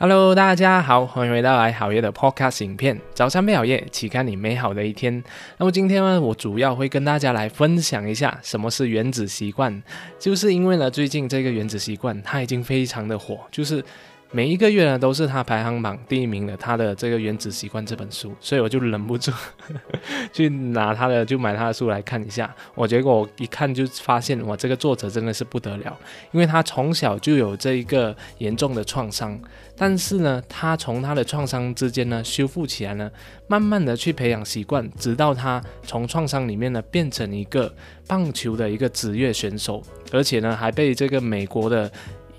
Hello，大家好，欢迎回到来好夜的 Podcast 影片。早餐配好夜，期待你美好的一天。那么今天呢，我主要会跟大家来分享一下什么是原子习惯。就是因为呢，最近这个原子习惯它已经非常的火，就是。每一个月呢，都是他排行榜第一名的，他的这个《原子习惯》这本书，所以我就忍不住 去拿他的，就买他的书来看一下。我结果一看就发现，哇，这个作者真的是不得了，因为他从小就有这一个严重的创伤，但是呢，他从他的创伤之间呢修复起来呢，慢慢的去培养习惯，直到他从创伤里面呢变成一个棒球的一个职业选手，而且呢还被这个美国的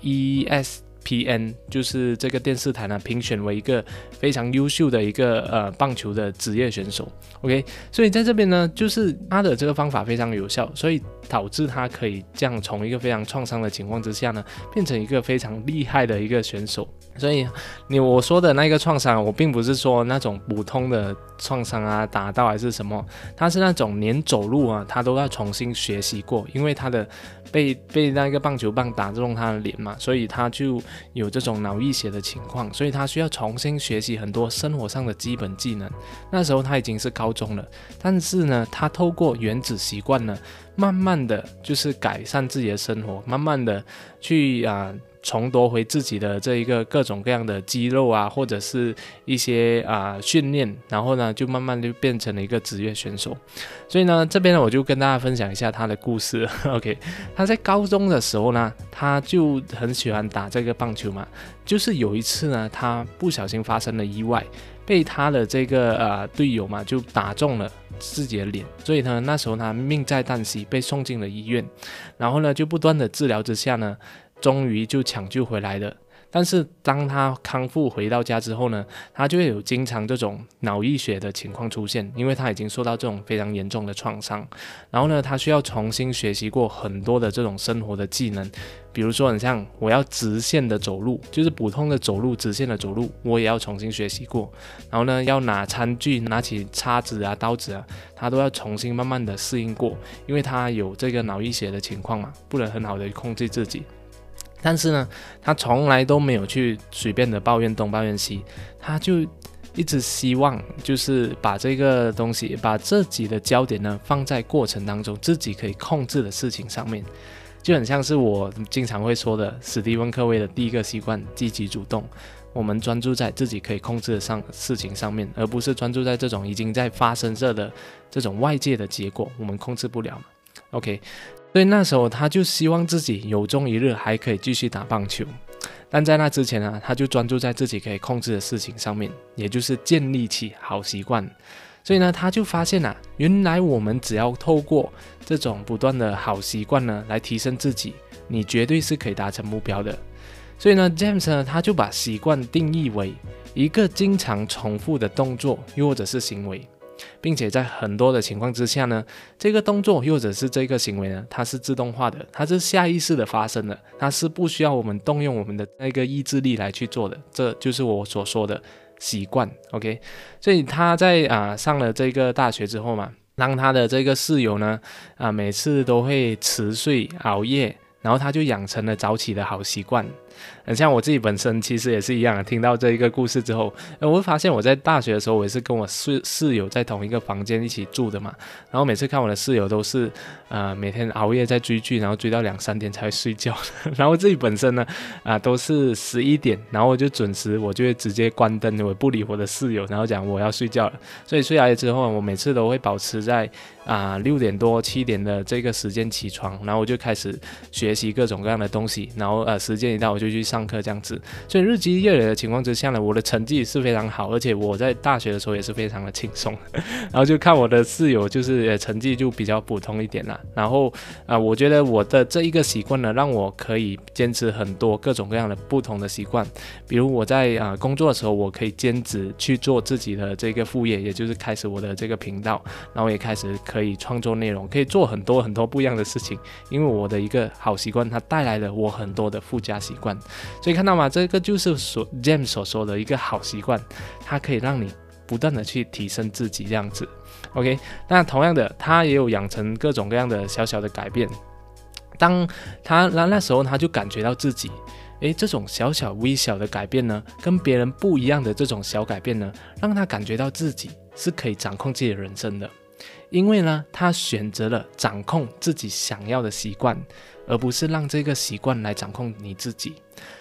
E.S。P.N. 就是这个电视台呢评选为一个非常优秀的一个呃棒球的职业选手。OK，所以在这边呢，就是他的这个方法非常有效，所以导致他可以这样从一个非常创伤的情况之下呢，变成一个非常厉害的一个选手。所以你我说的那个创伤，我并不是说那种普通的创伤啊，打到还是什么，他是那种连走路啊，他都要重新学习过，因为他的。被被那个棒球棒打中他的脸嘛，所以他就有这种脑溢血的情况，所以他需要重新学习很多生活上的基本技能。那时候他已经是高中了，但是呢，他透过原子习惯呢，慢慢的就是改善自己的生活，慢慢的去啊。重夺回自己的这一个各种各样的肌肉啊，或者是一些啊训练，然后呢，就慢慢就变成了一个职业选手。所以呢，这边呢，我就跟大家分享一下他的故事。OK，他在高中的时候呢，他就很喜欢打这个棒球嘛。就是有一次呢，他不小心发生了意外，被他的这个呃队友嘛就打中了自己的脸，所以呢，那时候他命在旦夕，被送进了医院。然后呢，就不断的治疗之下呢。终于就抢救回来了，但是当他康复回到家之后呢，他就会有经常这种脑溢血的情况出现，因为他已经受到这种非常严重的创伤。然后呢，他需要重新学习过很多的这种生活的技能，比如说很像我要直线的走路，就是普通的走路，直线的走路，我也要重新学习过。然后呢，要拿餐具，拿起叉子啊、刀子啊，他都要重新慢慢的适应过，因为他有这个脑溢血的情况嘛，不能很好的控制自己。但是呢，他从来都没有去随便的抱怨东抱怨西，他就一直希望就是把这个东西，把自己的焦点呢放在过程当中自己可以控制的事情上面，就很像是我经常会说的史蒂文科威的第一个习惯：积极主动。我们专注在自己可以控制的上事情上面，而不是专注在这种已经在发生着的这种外界的结果，我们控制不了嘛。OK。所以那时候他就希望自己有朝一日还可以继续打棒球，但在那之前呢，他就专注在自己可以控制的事情上面，也就是建立起好习惯。所以呢，他就发现啊，原来我们只要透过这种不断的好习惯呢，来提升自己，你绝对是可以达成目标的。所以呢，James 呢，他就把习惯定义为一个经常重复的动作，又或者是行为。并且在很多的情况之下呢，这个动作或者是这个行为呢，它是自动化的，它是下意识的发生的，它是不需要我们动用我们的那个意志力来去做的，这就是我所说的习惯。OK，所以他在啊上了这个大学之后嘛，让他的这个室友呢啊每次都会迟睡熬夜，然后他就养成了早起的好习惯。很像我自己本身其实也是一样，听到这一个故事之后，我会发现我在大学的时候，我也是跟我室室友在同一个房间一起住的嘛。然后每次看我的室友都是，呃，每天熬夜在追剧，然后追到两三点才会睡觉。然后自己本身呢，啊，都是十一点，然后我就准时，我就会直接关灯，我不理我的室友，然后讲我要睡觉了。所以睡下来之后，我每次都会保持在啊六点多七点的这个时间起床，然后我就开始学学习各种各样的东西。然后呃，时间一到我就。去上课这样子，所以日积月累的情况之下呢，我的成绩是非常好，而且我在大学的时候也是非常的轻松。然后就看我的室友，就是成绩就比较普通一点啦。然后啊，我觉得我的这一个习惯呢，让我可以坚持很多各种各样的不同的习惯。比如我在啊工作的时候，我可以兼职去做自己的这个副业，也就是开始我的这个频道，然后也开始可以创作内容，可以做很多很多不一样的事情。因为我的一个好习惯，它带来了我很多的附加习惯。所以看到吗？这个就是所 James 所说的一个好习惯，它可以让你不断的去提升自己这样子。OK，那同样的，他也有养成各种各样的小小的改变。当他那那时候，他就感觉到自己诶，这种小小微小的改变呢，跟别人不一样的这种小改变呢，让他感觉到自己是可以掌控自己的人生的。因为呢，他选择了掌控自己想要的习惯，而不是让这个习惯来掌控你自己。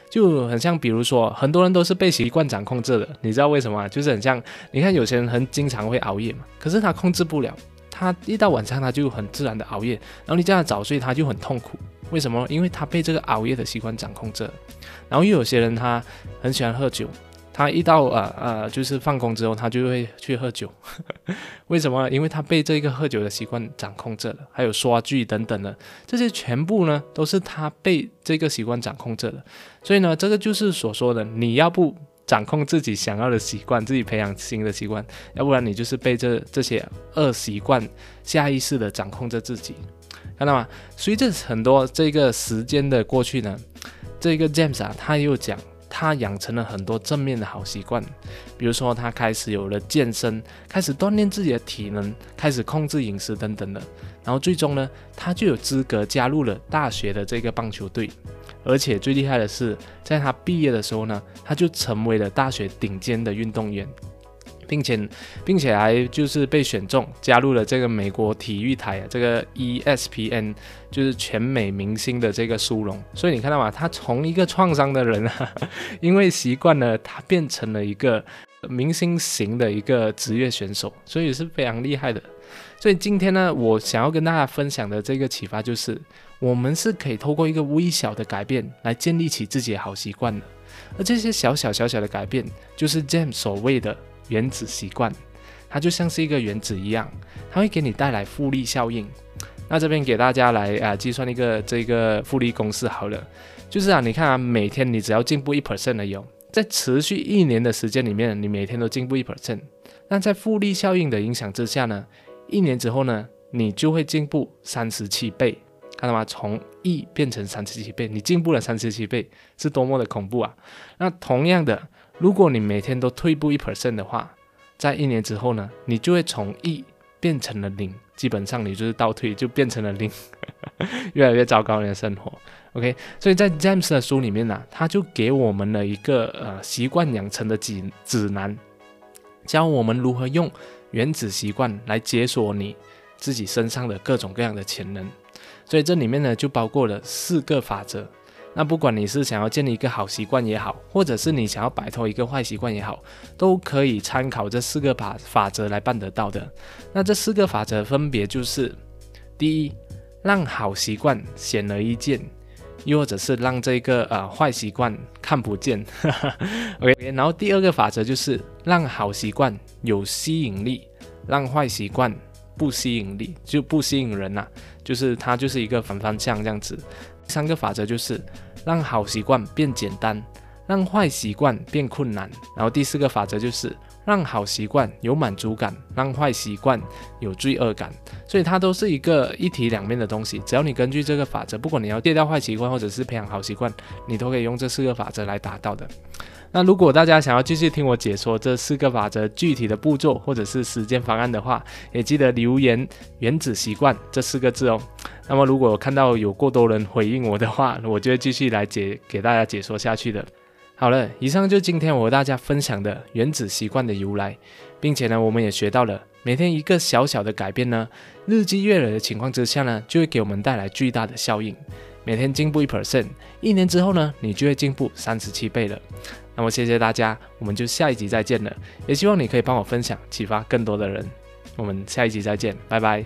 就很像，比如说，很多人都是被习惯掌控着的。你知道为什么？就是很像，你看有些人很经常会熬夜嘛，可是他控制不了，他一到晚上他就很自然的熬夜，然后你叫他早睡，他就很痛苦。为什么？因为他被这个熬夜的习惯掌控着。然后又有些人他很喜欢喝酒。他一到呃呃，就是放工之后，他就会去喝酒。为什么？因为他被这个喝酒的习惯掌控着了。还有刷剧等等的，这些全部呢，都是他被这个习惯掌控着的。所以呢，这个就是所说的，你要不掌控自己想要的习惯，自己培养新的习惯，要不然你就是被这这些恶习惯下意识的掌控着自己。看到吗？随着很多这个时间的过去呢，这个 James 啊，他又讲。他养成了很多正面的好习惯，比如说他开始有了健身，开始锻炼自己的体能，开始控制饮食等等的。然后最终呢，他就有资格加入了大学的这个棒球队，而且最厉害的是，在他毕业的时候呢，他就成为了大学顶尖的运动员。并且，并且还就是被选中加入了这个美国体育台啊，这个 ESPN 就是全美明星的这个殊荣。所以你看到吗？他从一个创伤的人啊，因为习惯了，他变成了一个明星型的一个职业选手，所以是非常厉害的。所以今天呢，我想要跟大家分享的这个启发就是，我们是可以透过一个微小的改变来建立起自己的好习惯的。而这些小小小小的改变，就是 James 所谓的。原子习惯，它就像是一个原子一样，它会给你带来复利效应。那这边给大家来啊计算一个这个复利公式好了，就是啊，你看啊，每天你只要进步一 percent 的油，在持续一年的时间里面，你每天都进步一 percent，那在复利效应的影响之下呢，一年之后呢，你就会进步三十七倍，看到吗？从一变成三十七倍，你进步了三十七倍，是多么的恐怖啊！那同样的。如果你每天都退步一 percent 的话，在一年之后呢，你就会从一变成了零，基本上你就是倒退，就变成了零，越来越糟糕的生活。OK，所以在 James 的书里面呢，他就给我们了一个呃习惯养成的指指南，教我们如何用原子习惯来解锁你自己身上的各种各样的潜能。所以这里面呢，就包括了四个法则。那不管你是想要建立一个好习惯也好，或者是你想要摆脱一个坏习惯也好，都可以参考这四个法法则来办得到的。那这四个法则分别就是：第一，让好习惯显而易见，又或者是让这个呃坏习惯看不见。OK，然后第二个法则就是让好习惯有吸引力，让坏习惯不吸引力，就不吸引人呐，就是它就是一个反方向这样子。三个法则就是让好习惯变简单，让坏习惯变困难。然后第四个法则就是让好习惯有满足感，让坏习惯有罪恶感。所以它都是一个一体两面的东西。只要你根据这个法则，不管你要戒掉坏习惯或者是培养好习惯，你都可以用这四个法则来达到的。那如果大家想要继续听我解说这四个法则具体的步骤或者是时间方案的话，也记得留言“原子习惯”这四个字哦。那么如果看到有过多人回应我的话，我就会继续来解给大家解说下去的。好了，以上就今天我和大家分享的原子习惯的由来，并且呢，我们也学到了每天一个小小的改变呢，日积月累的情况之下呢，就会给我们带来巨大的效应。每天进步一 percent，一年之后呢，你就会进步三十七倍了。那么谢谢大家，我们就下一集再见了。也希望你可以帮我分享，启发更多的人。我们下一集再见，拜拜。